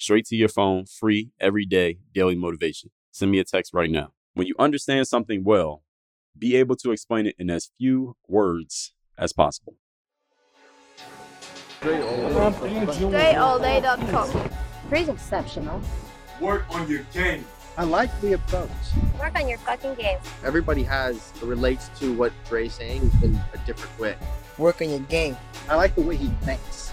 Straight to your phone, free every day, daily motivation. Send me a text right now. When you understand something well, be able to explain it in as few words as possible. DreAllDay.com. Pretty exceptional. Work on your game. I like the approach. Work on your fucking game. Everybody has relates to what Dre's saying in a different way. Work on your game. I like the way he thinks.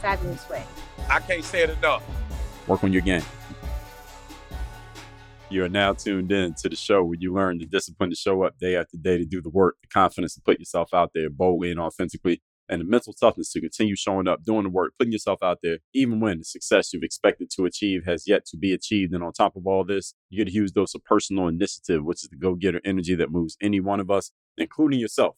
fabulous way. I can't say it enough. Work on your game. You are now tuned in to the show where you learn the discipline to show up day after day to do the work, the confidence to put yourself out there boldly and authentically, and the mental toughness to continue showing up, doing the work, putting yourself out there, even when the success you've expected to achieve has yet to be achieved. And on top of all this, you get a huge dose of personal initiative, which is the go getter energy that moves any one of us, including yourself,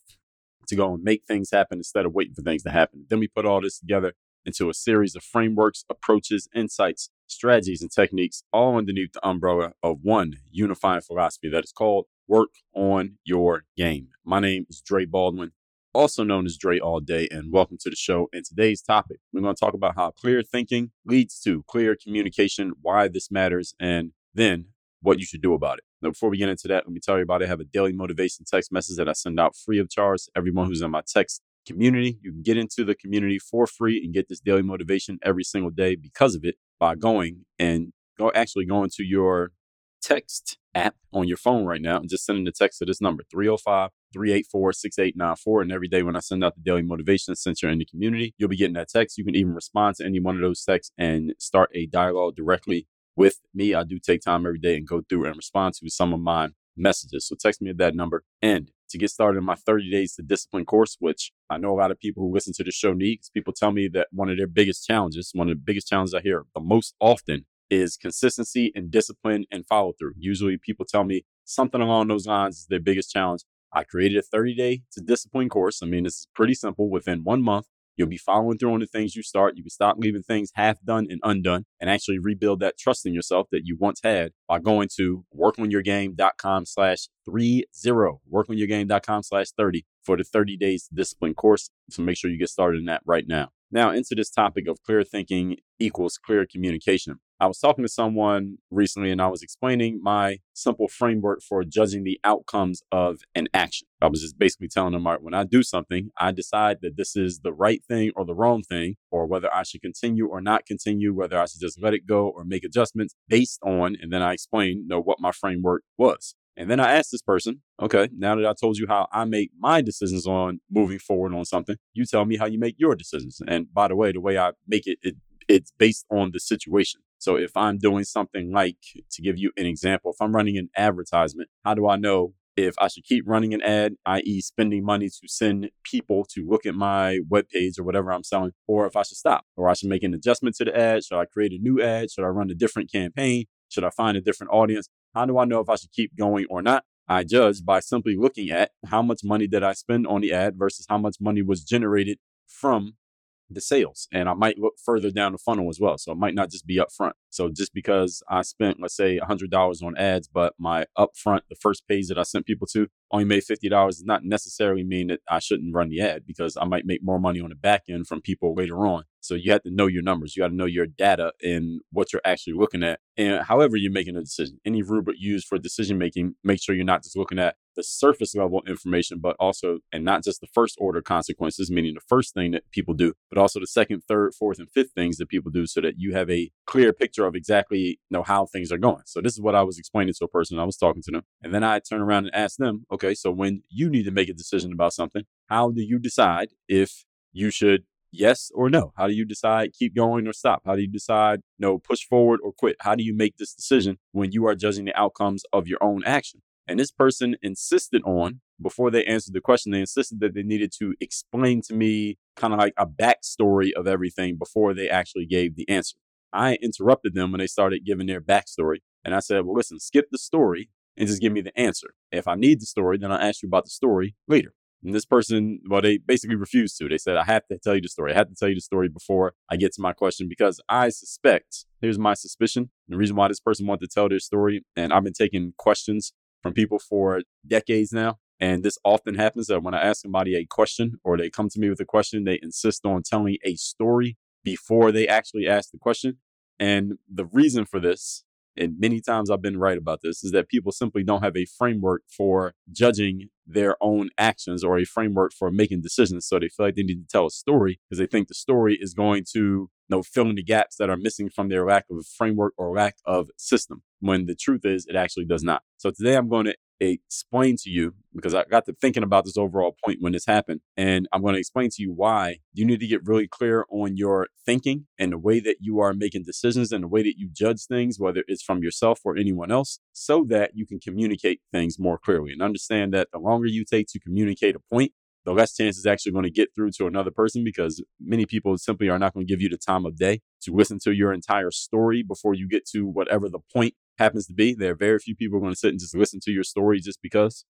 to go and make things happen instead of waiting for things to happen. Then we put all this together into a series of frameworks, approaches, insights, strategies, and techniques, all underneath the umbrella of one unifying philosophy that is called Work on Your Game. My name is Dre Baldwin, also known as Dre All Day, and welcome to the show. And today's topic, we're going to talk about how clear thinking leads to clear communication, why this matters, and then what you should do about it. Now, before we get into that, let me tell you about it. I have a daily motivation text message that I send out free of charge to everyone who's in my text community. You can get into the community for free and get this daily motivation every single day because of it by going and go actually going to your text app on your phone right now and just sending the text to this number 305 384 6894. And every day when I send out the daily motivation, since you're in the community, you'll be getting that text. You can even respond to any one of those texts and start a dialogue directly with me. I do take time every day and go through and respond to some of my messages. So text me at that number. And to get started in my 30 days to discipline course, which I know a lot of people who listen to the show need, because people tell me that one of their biggest challenges, one of the biggest challenges I hear the most often is consistency and discipline and follow through. Usually people tell me something along those lines is their biggest challenge. I created a 30 day to discipline course. I mean, is pretty simple. Within one month, You'll be following through on the things you start. You can stop leaving things half done and undone and actually rebuild that trust in yourself that you once had by going to workonyourgame.com slash three zero, workonyourgame.com slash 30 for the 30 days discipline course. So make sure you get started in that right now. Now into this topic of clear thinking equals clear communication. I was talking to someone recently and I was explaining my simple framework for judging the outcomes of an action. I was just basically telling them, right when I do something, I decide that this is the right thing or the wrong thing, or whether I should continue or not continue, whether I should just let it go or make adjustments based on, and then I explained, you know, what my framework was. And then I asked this person, okay, now that I told you how I make my decisions on moving forward on something, you tell me how you make your decisions. And by the way, the way I make it, it it's based on the situation. So if I'm doing something like, to give you an example, if I'm running an advertisement, how do I know if I should keep running an ad, i.e., spending money to send people to look at my webpage or whatever I'm selling, or if I should stop, or I should make an adjustment to the ad? Should I create a new ad? Should I run a different campaign? Should I find a different audience? How do I know if I should keep going or not? I judge by simply looking at how much money did I spend on the ad versus how much money was generated from the sales and I might look further down the funnel as well. So it might not just be upfront. So just because I spent, let's say, $100 on ads, but my upfront, the first page that I sent people to only made $50 does not necessarily mean that I shouldn't run the ad because I might make more money on the back end from people later on. So you have to know your numbers. You got to know your data and what you're actually looking at. And however you're making a decision, any rubric used for decision making, make sure you're not just looking at the surface level information, but also, and not just the first order consequences, meaning the first thing that people do, but also the second, third, fourth, and fifth things that people do so that you have a clear picture of exactly you know how things are going. So this is what I was explaining to a person. I was talking to them. And then I turn around and ask them, okay, so when you need to make a decision about something, how do you decide if you should yes or no? How do you decide keep going or stop? How do you decide no push forward or quit? How do you make this decision when you are judging the outcomes of your own action? And this person insisted on, before they answered the question, they insisted that they needed to explain to me kind of like a backstory of everything before they actually gave the answer. I interrupted them when they started giving their backstory. And I said, well, listen, skip the story and just give me the answer. If I need the story, then I'll ask you about the story later. And this person, well, they basically refused to. They said, I have to tell you the story. I have to tell you the story before I get to my question because I suspect, here's my suspicion. The reason why this person wanted to tell their story, and I've been taking questions from people for decades now. And this often happens that when I ask somebody a question or they come to me with a question, they insist on telling a story before they actually ask the question. And the reason for this, and many times I've been right about this, is that people simply don't have a framework for judging their own actions or a framework for making decisions. So they feel like they need to tell a story because they think the story is going to you know, fill in the gaps that are missing from their lack of framework or lack of system. When the truth is, it actually does not. So today I'm going to explain to you because I got to thinking about this overall point when this happened. And I'm going to explain to you why you need to get really clear on your thinking and the way that you are making decisions and the way that you judge things, whether it's from yourself or anyone else, so that you can communicate things more clearly and understand that the longer you take to communicate a point, the less chance is actually going to get through to another person because many people simply are not going to give you the time of day to listen to your entire story before you get to whatever the point happens to be. There are very few people going to sit and just listen to your story just because.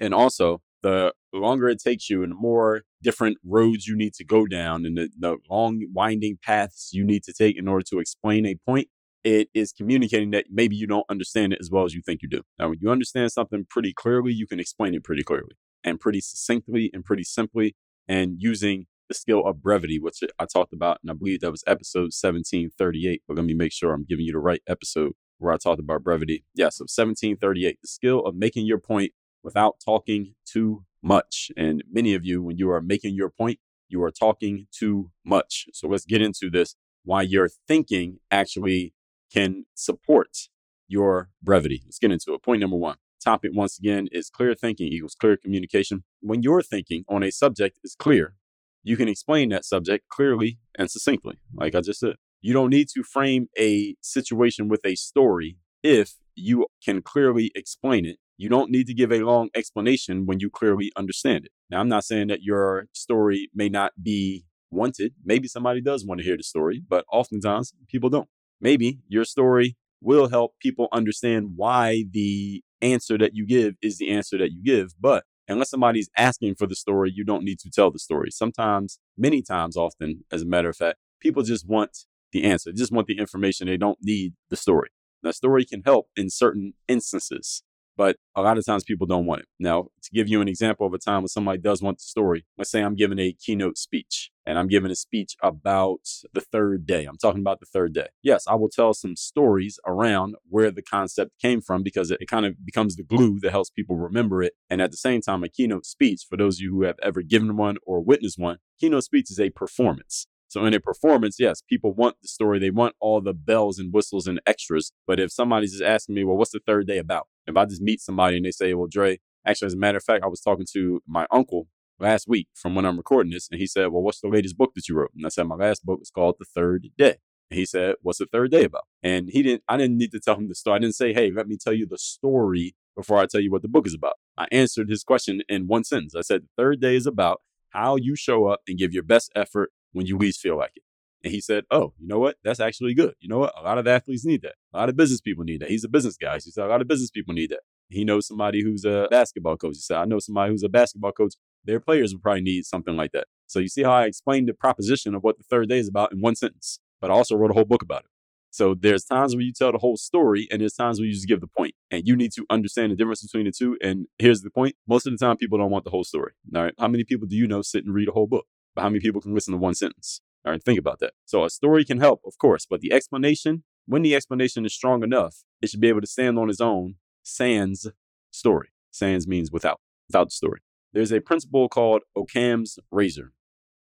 And also, the longer it takes you and the more different roads you need to go down and the, the long winding paths you need to take in order to explain a point, it is communicating that maybe you don't understand it as well as you think you do. Now, when you understand something pretty clearly, you can explain it pretty clearly and pretty succinctly and pretty simply and using the skill of brevity, which I talked about, and I believe that was episode 1738. But let me make sure I'm giving you the right episode where I talked about brevity. Yeah, so 1738, the skill of making your point without talking too much. And many of you, when you are making your point, you are talking too much. So let's get into this why your thinking actually can support your brevity. Let's get into it. Point number one. Topic once again is clear thinking equals clear communication. When your thinking on a subject is clear, you can explain that subject clearly and succinctly, like I just said. You don't need to frame a situation with a story if you can clearly explain it. You don't need to give a long explanation when you clearly understand it. Now, I'm not saying that your story may not be wanted. Maybe somebody does want to hear the story, but oftentimes people don't. Maybe your story will help people understand why the answer that you give is the answer that you give. But unless somebody's asking for the story, you don't need to tell the story. Sometimes, many times, often, as a matter of fact, people just want the answer. They just want the information. They don't need the story. The story can help in certain instances, but a lot of times people don't want it. Now, to give you an example of a time when somebody does want the story, let's say I'm giving a keynote speech and I'm giving a speech about the third day. I'm talking about the third day. Yes, I will tell some stories around where the concept came from because it, it kind of becomes the glue that helps people remember it. And at the same time, a keynote speech, for those of you who have ever given one or witnessed one, keynote speech is a performance. So in a performance, yes, people want the story. They want all the bells and whistles and extras. But if somebody's just asking me, well, what's the third day about? If I just meet somebody and they say, well, Dre, actually, as a matter of fact, I was talking to my uncle last week from when I'm recording this, and he said, well, what's the latest book that you wrote? And I said, my last book was called The Third Day. And he said, what's the third day about? And he didn't, I didn't need to tell him the story. I didn't say, hey, let me tell you the story before I tell you what the book is about. I answered his question in one sentence. I said, the third day is about how you show up and give your best effort when you least feel like it. And he said, Oh, you know what? That's actually good. You know what? A lot of athletes need that. A lot of business people need that. He's a business guy. He said, A lot of business people need that. He knows somebody who's a basketball coach. He said, I know somebody who's a basketball coach. Their players would probably need something like that. So you see how I explained the proposition of what the third day is about in one sentence, but I also wrote a whole book about it. So there's times where you tell the whole story and there's times where you just give the point. And you need to understand the difference between the two. And here's the point. Most of the time people don't want the whole story. All right. How many people do you know sit and read a whole book? But how many people can listen to one sentence? All right, think about that. So a story can help, of course, but the explanation, when the explanation is strong enough, it should be able to stand on its own sans story. sans means without, without the story. There's a principle called Occam's razor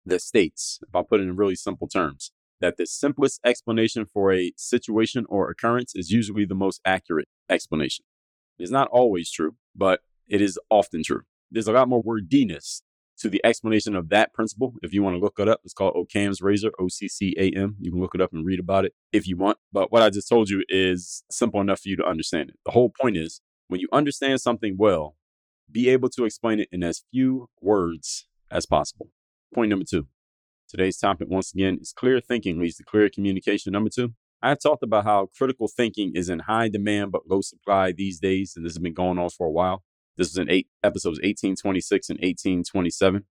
that states, if I put it in really simple terms, that the simplest explanation for a situation or occurrence is usually the most accurate explanation. It's not always true, but it is often true. There's a lot more wordiness to the explanation of that principle. If you want to look it up, it's called Occam's razor, O C C A M. You can look it up and read about it if you want. But what I just told you is simple enough for you to understand it. The whole point is when you understand something well, be able to explain it in as few words as possible. Point number two. Today's topic, once again, is clear thinking leads to clear communication. Number two, I have talked about how critical thinking is in high demand but low supply these days, and this has been going on for a while. This was in eight episodes 1826 and 1827.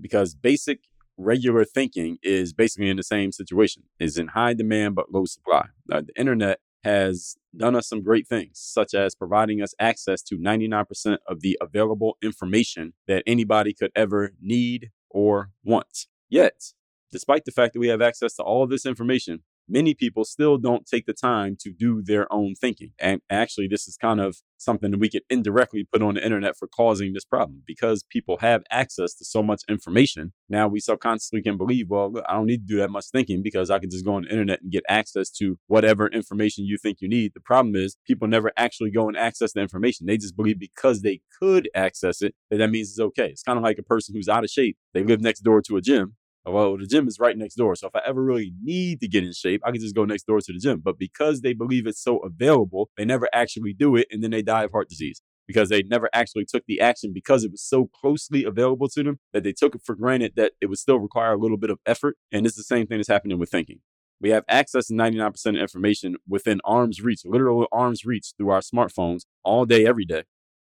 Because basic regular thinking is basically in the same situation, is in high demand but low supply. Uh, the internet has done us some great things, such as providing us access to 99% of the available information that anybody could ever need or want. Yet, despite the fact that we have access to all of this information, many people still don't take the time to do their own thinking. And actually, this is kind of something that we could indirectly put on the internet for causing this problem because people have access to so much information. Now we subconsciously can believe, well, I don't need to do that much thinking because I can just go on the internet and get access to whatever information you think you need. The problem is people never actually go and access the information. They just believe because they could access it, that that means it's okay. It's kind of like a person who's out of shape. They live next door to a gym Oh, well, the gym is right next door. So if I ever really need to get in shape, I can just go next door to the gym. But because they believe it's so available, they never actually do it. And then they die of heart disease because they never actually took the action because it was so closely available to them that they took it for granted that it would still require a little bit of effort. And it's the same thing that's happening with thinking. We have access to 99% of information within arm's reach, literal arm's reach through our smartphones all day, every day.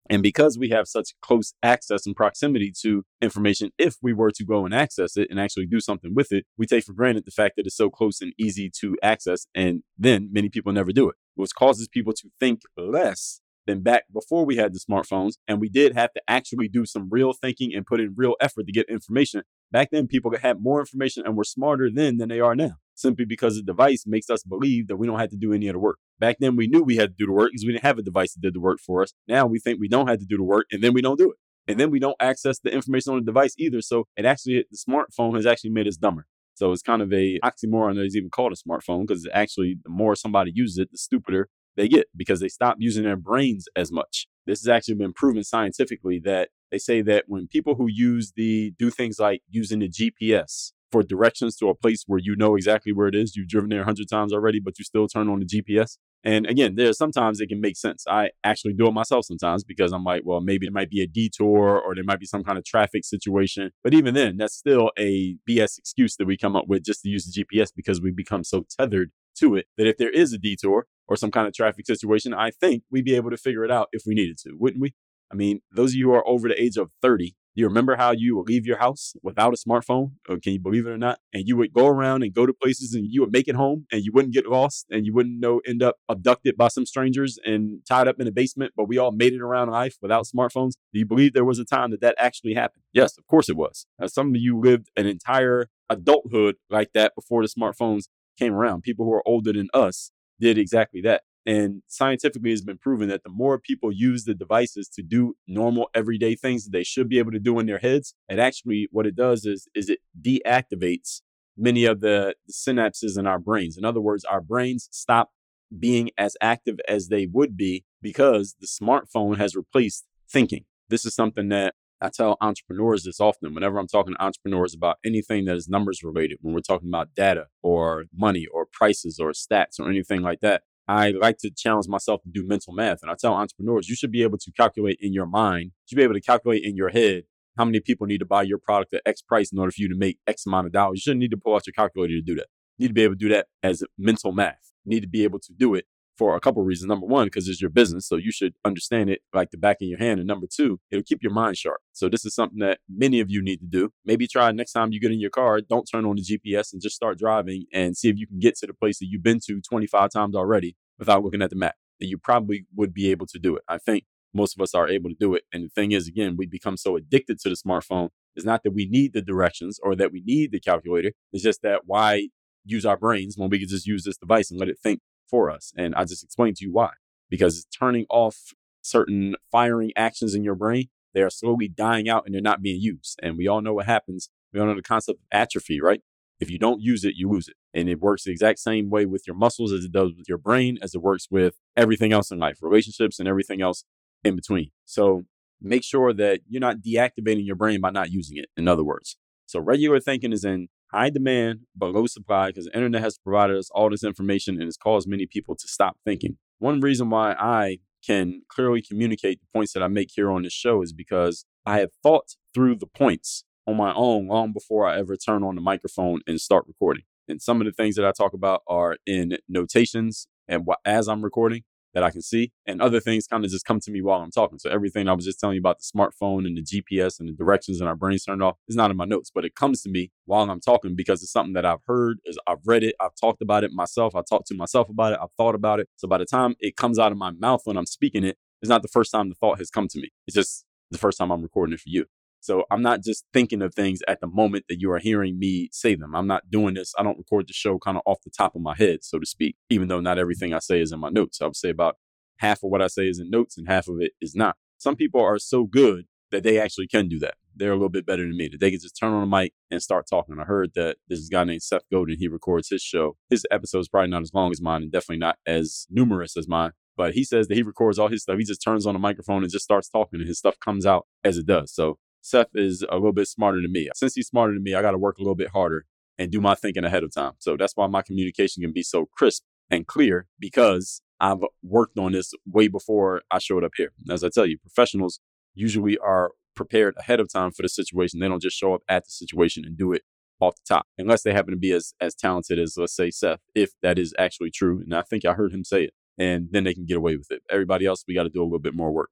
And because we have such close access and proximity to information, if we were to go and access it and actually do something with it, we take for granted the fact that it's so close and easy to access. And then many people never do it, which causes people to think less than back before we had the smartphones. And we did have to actually do some real thinking and put in real effort to get information. Back then, people had more information and were smarter then than they are now simply because the device makes us believe that we don't have to do any of the work. Back then, we knew we had to do the work because we didn't have a device that did the work for us. Now we think we don't have to do the work and then we don't do it. And then we don't access the information on the device either. So it actually, the smartphone has actually made us dumber. So it's kind of a oxymoron that is even called a smartphone because actually, the more somebody uses it, the stupider they get because they stop using their brains as much. This has actually been proven scientifically that they say that when people who use the do things like using the GPS for directions to a place where you know exactly where it is. You've driven there a hundred times already, but you still turn on the GPS. And again, there's sometimes it can make sense. I actually do it myself sometimes because I'm like, well, maybe it might be a detour or there might be some kind of traffic situation. But even then, that's still a BS excuse that we come up with just to use the GPS because we become so tethered to it that if there is a detour or some kind of traffic situation, I think we'd be able to figure it out if we needed to, wouldn't we? I mean, those of you who are over the age of 30, do you remember how you would leave your house without a smartphone? Can you believe it or not? And you would go around and go to places and you would make it home and you wouldn't get lost and you wouldn't know end up abducted by some strangers and tied up in a basement, but we all made it around life without smartphones. Do you believe there was a time that that actually happened? Yes, of course it was. Now, some of you lived an entire adulthood like that before the smartphones came around. People who are older than us did exactly that. And scientifically, it's been proven that the more people use the devices to do normal everyday things that they should be able to do in their heads, it actually what it does is is it deactivates many of the, the synapses in our brains. In other words, our brains stop being as active as they would be because the smartphone has replaced thinking. This is something that I tell entrepreneurs this often whenever I'm talking to entrepreneurs about anything that is numbers related, when we're talking about data or money or prices or stats or anything like that. I like to challenge myself to do mental math. And I tell entrepreneurs, you should be able to calculate in your mind, you should be able to calculate in your head how many people need to buy your product at X price in order for you to make X amount of dollars. You shouldn't need to pull out your calculator to do that. You need to be able to do that as mental math. You need to be able to do it for a couple reasons. Number one, because it's your business, so you should understand it like the back of your hand. And number two, it'll keep your mind sharp. So this is something that many of you need to do. Maybe try next time you get in your car, don't turn on the GPS and just start driving and see if you can get to the place that you've been to 25 times already without looking at the map. That you probably would be able to do it. I think most of us are able to do it. And the thing is, again, we become so addicted to the smartphone. It's not that we need the directions or that we need the calculator. It's just that why use our brains when we could just use this device and let it think for us. And I just explained to you why. Because it's turning off certain firing actions in your brain, they are slowly dying out and they're not being used. And we all know what happens. We all know the concept of atrophy, right? If you don't use it, you lose it. And it works the exact same way with your muscles as it does with your brain, as it works with everything else in life, relationships and everything else in between. So make sure that you're not deactivating your brain by not using it, in other words. So regular thinking is in high demand but low supply because the internet has provided us all this information and has caused many people to stop thinking. One reason why I can clearly communicate the points that I make here on this show is because I have thought through the points on my own long before I ever turn on the microphone and start recording. And some of the things that I talk about are in notations and as I'm recording that I can see, and other things kind of just come to me while I'm talking. So everything I was just telling you about the smartphone and the GPS and the directions and our brains turned off is not in my notes, but it comes to me while I'm talking because it's something that I've heard, is I've read it, I've talked about it myself, I talked to myself about it, I've thought about it. So by the time it comes out of my mouth when I'm speaking it, it's not the first time the thought has come to me. It's just the first time I'm recording it for you. So I'm not just thinking of things at the moment that you are hearing me say them. I'm not doing this. I don't record the show kind of off the top of my head, so to speak, even though not everything I say is in my notes. I would say about half of what I say is in notes and half of it is not. Some people are so good that they actually can do that. They're a little bit better than me. That they can just turn on a mic and start talking. I heard that this guy named Seth Godin, he records his show. His episode is probably not as long as mine and definitely not as numerous as mine. But he says that he records all his stuff. He just turns on a microphone and just starts talking and his stuff comes out as it does. So Seth is a little bit smarter than me. Since he's smarter than me, I got to work a little bit harder and do my thinking ahead of time. So that's why my communication can be so crisp and clear because I've worked on this way before I showed up here. As I tell you, professionals usually are prepared ahead of time for the situation. They don't just show up at the situation and do it off the top, unless they happen to be as, as talented as, let's say, Seth, if that is actually true. And I think I heard him say it. And then they can get away with it. Everybody else, we got to do a little bit more work.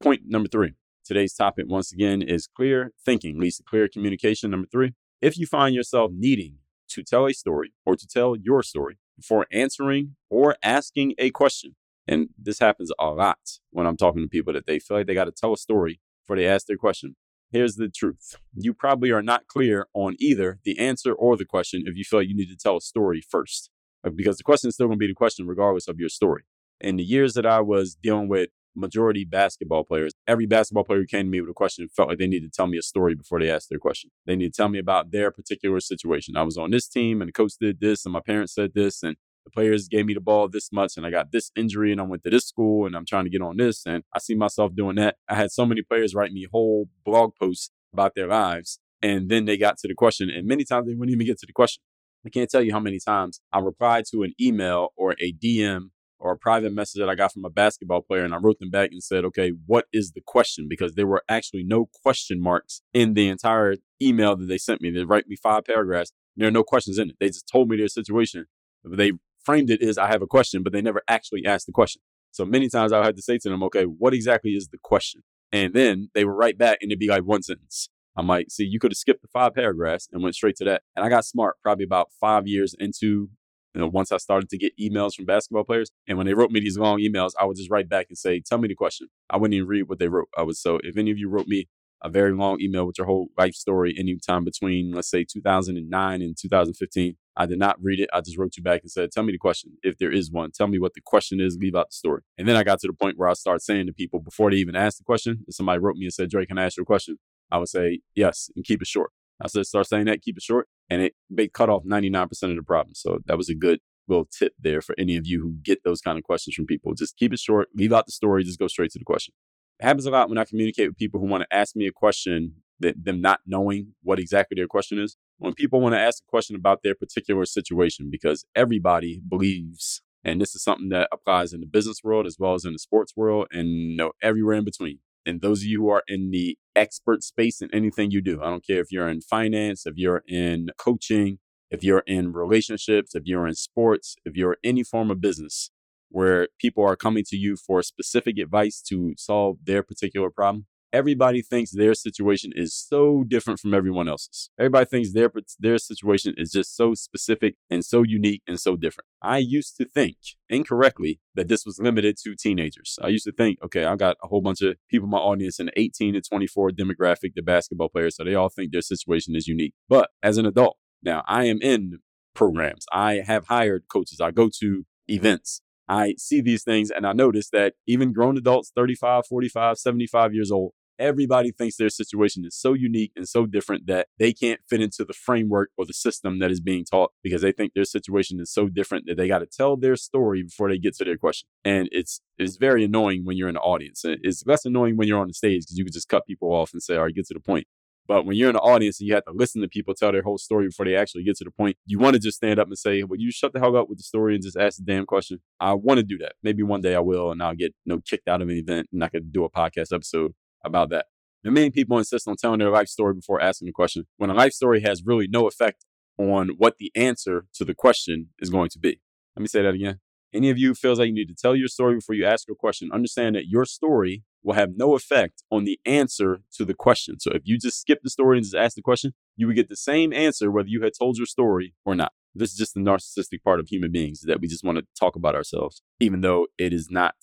Point number three Today's topic, once again, is clear thinking leads to clear communication. Number three, if you find yourself needing to tell a story or to tell your story before answering or asking a question, and this happens a lot when I'm talking to people that they feel like they got to tell a story before they ask their question. Here's the truth. You probably are not clear on either the answer or the question if you feel you need to tell a story first, uh, because the question is still going to be the question regardless of your story. In the years that I was dealing with majority basketball players. Every basketball player who came to me with a question felt like they needed to tell me a story before they asked their question. They need to tell me about their particular situation. I was on this team and the coach did this and my parents said this and the players gave me the ball this much and I got this injury and I went to this school and I'm trying to get on this and I see myself doing that. I had so many players write me whole blog posts about their lives and then they got to the question and many times they wouldn't even get to the question. I can't tell you how many times I replied to an email or a DM or a private message that I got from a basketball player. And I wrote them back and said, okay, what is the question? Because there were actually no question marks in the entire email that they sent me. They write me five paragraphs. There are no questions in it. They just told me their situation. They framed it as I have a question, but they never actually asked the question. So many times I had to say to them, okay, what exactly is the question? And then they would write back and it'd be like one sentence. I might see you could have skipped the five paragraphs and went straight to that. And I got smart probably about five years into you know, once I started to get emails from basketball players, and when they wrote me these long emails, I would just write back and say, "Tell me the question." I wouldn't even read what they wrote. I would so if any of you wrote me a very long email with your whole life story anytime between let's say 2009 and 2015 i did not read it. I just wrote you back and said tell me the question if there is one. Tell me what the question is leave out the story. And then i got to the point where i started saying to people before they even asked the question if somebody wrote me and said Dre can I ask you a question? I would say yes and keep it short. I said start saying that keep it short and it they cut off 99% of the problem so that was a good little tip there for any of you who get those kind of questions from people. Just keep it short, leave out the story, just go straight to the question. It happens a lot when I communicate with people who want to ask me a question that them not knowing what exactly their question is. When people want to ask a question about their particular situation, because everybody believes, and this is something that applies in the business world as well as in the sports world and you know, everywhere in between. And those of you who are in the expert space in anything you do, I don't care if you're in finance, if you're in coaching, if you're in relationships, if you're in sports, if you're any form of business where people are coming to you for specific advice to solve their particular problem, everybody thinks their situation is so different from everyone else's. Everybody thinks their their situation is just so specific and so unique and so different. I used to think incorrectly that this was limited to teenagers. I used to think, okay, I got a whole bunch of people in my audience in the 18 to 24 demographic, the basketball players, so they all think their situation is unique. But as an adult, now, I am in programs. I have hired coaches. I go to events I see these things and I notice that even grown adults, 35, 45, 75 years old, everybody thinks their situation is so unique and so different that they can't fit into the framework or the system that is being taught because they think their situation is so different that they got to tell their story before they get to their question. And it's it's very annoying when you're in the audience. It's less annoying when you're on the stage because you can just cut people off and say, all right, get to the point. But when you're in the audience and you have to listen to people tell their whole story before they actually get to the point, you want to just stand up and say, Well, you shut the hell up with the story and just ask the damn question. I want to do that. Maybe one day I will, and I'll get you know, kicked out of an event and I could do a podcast episode about that. The many people insist on telling their life story before asking the question, when a life story has really no effect on what the answer to the question is going to be. Let me say that again. Any of you feels like you need to tell your story before you ask a question, understand that your story will have no effect on the answer to the question. So if you just skip the story and just ask the question, you would get the same answer whether you had told your story or not. This is just the narcissistic part of human beings that we just want to talk about ourselves, even though it is not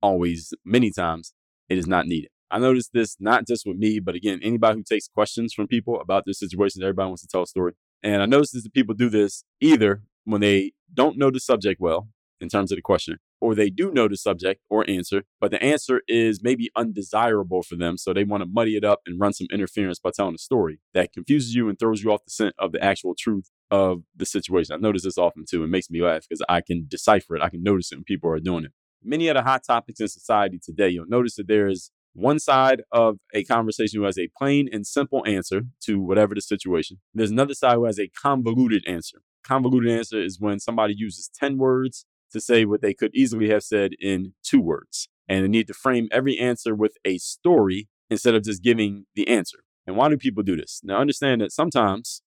always, many times, it is not needed. I noticed this not just with me, but again, anybody who takes questions from people about their situations, everybody wants to tell a story. And I noticed that people do this either when they don't know the subject well in terms of the question, or they do know the subject or answer, but the answer is maybe undesirable for them. So they want to muddy it up and run some interference by telling a story that confuses you and throws you off the scent of the actual truth of the situation. I notice this often too. It makes me laugh because I can decipher it. I can notice it when people are doing it. Many of the hot topics in society today, you'll notice that there is one side of a conversation who has a plain and simple answer to whatever the situation. There's another side who has a convoluted answer. Convoluted answer is when somebody uses 10 words to say what they could easily have said in two words. And they need to frame every answer with a story instead of just giving the answer. And why do people do this? Now, understand that sometimes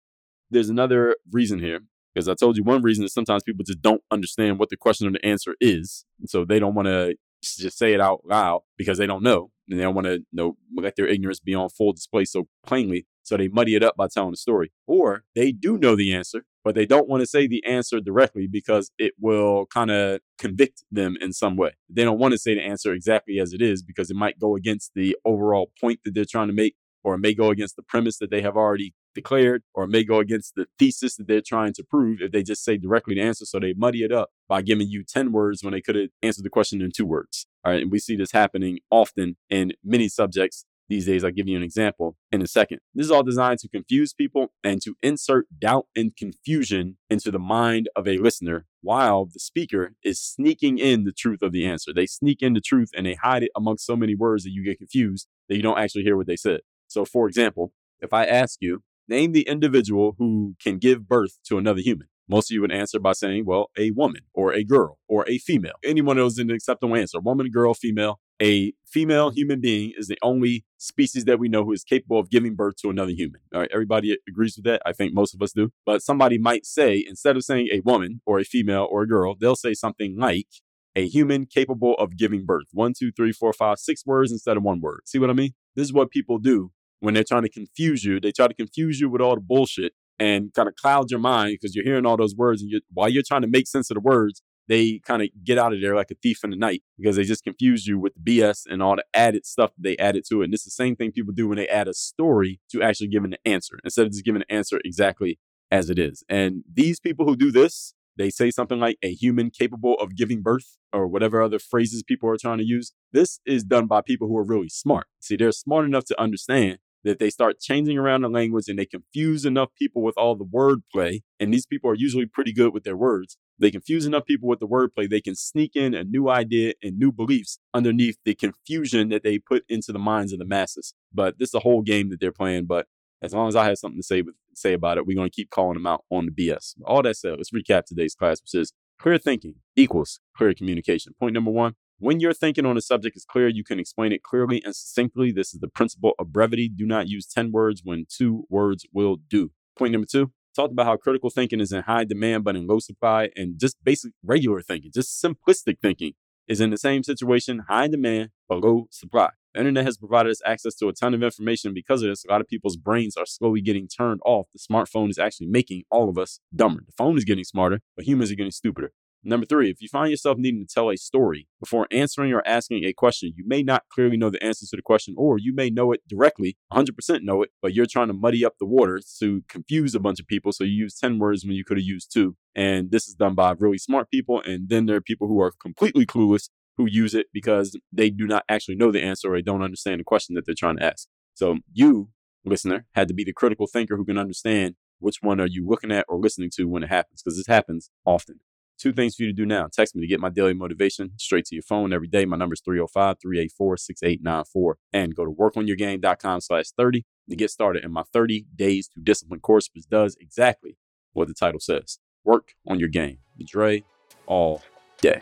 there's another reason here, because I told you one reason is sometimes people just don't understand what the question or the answer is. And so they don't want to just say it out loud because they don't know and they don't want to know, let their ignorance be on full display so plainly. So they muddy it up by telling the story. Or they do know the answer, but they don't want to say the answer directly because it will kind of convict them in some way. They don't want to say the answer exactly as it is because it might go against the overall point that they're trying to make, or it may go against the premise that they have already declared, or it may go against the thesis that they're trying to prove if they just say directly the answer. So they muddy it up by giving you 10 words when they could have answered the question in two words. All right. And we see this happening often in many subjects these days. I'll give you an example in a second. This is all designed to confuse people and to insert doubt and confusion into the mind of a listener while the speaker is sneaking in the truth of the answer. They sneak in the truth and they hide it amongst so many words that you get confused that you don't actually hear what they said. So, for example, if I ask you, Name the individual who can give birth to another human. Most of you would answer by saying, well, a woman or a girl or a female. Any one of those is an acceptable answer. Woman, girl, female. A female human being is the only species that we know who is capable of giving birth to another human. All right, everybody agrees with that. I think most of us do. But somebody might say, instead of saying a woman or a female or a girl, they'll say something like a human capable of giving birth. One, two, three, four, five, six words instead of one word. See what I mean? This is what people do when they're trying to confuse you. They try to confuse you with all the bullshit and kind of cloud your mind because you're hearing all those words. And you're, while you're trying to make sense of the words, they kind of get out of there like a thief in the night because they just confuse you with the BS and all the added stuff they added to it. And it's the same thing people do when they add a story to actually giving an answer instead of just giving an answer exactly as it is. And these people who do this, they say something like a human capable of giving birth or whatever other phrases people are trying to use. This is done by people who are really smart. See, they're smart enough to understand that they start changing around the language and they confuse enough people with all the wordplay. And these people are usually pretty good with their words. They confuse enough people with the wordplay. They can sneak in a new idea and new beliefs underneath the confusion that they put into the minds of the masses. But this is a whole game that they're playing. But as long as I have something to say say about it, we're going to keep calling them out on the BS. All that said, let's recap today's class, which is clear thinking equals clear communication. Point number one, when your thinking on a subject is clear, you can explain it clearly and succinctly. This is the principle of brevity. Do not use 10 words when two words will do. Point number two, talked about how critical thinking is in high demand but in low supply, and just basic regular thinking, just simplistic thinking is in the same situation, high demand but low supply. The internet has provided us access to a ton of information. Because of this, a lot of people's brains are slowly getting turned off. The smartphone is actually making all of us dumber. The phone is getting smarter, but humans are getting stupider. Number three, if you find yourself needing to tell a story before answering or asking a question, you may not clearly know the answer to the question, or you may know it directly, 100% know it, but you're trying to muddy up the water to confuse a bunch of people. So you use 10 words when you could have used two. And this is done by really smart people. And then there are people who are completely clueless who use it because they do not actually know the answer or they don't understand the question that they're trying to ask. So you, listener, had to be the critical thinker who can understand which one are you looking at or listening to when it happens, because this happens often. Two things for you to do now. Text me to get my daily motivation straight to your phone every day. My number is 305-384-6894. And go to workonyourgame.com slash 30 to get started in my 30 days to discipline course, which does exactly what the title says. Work on your game. Dre all day.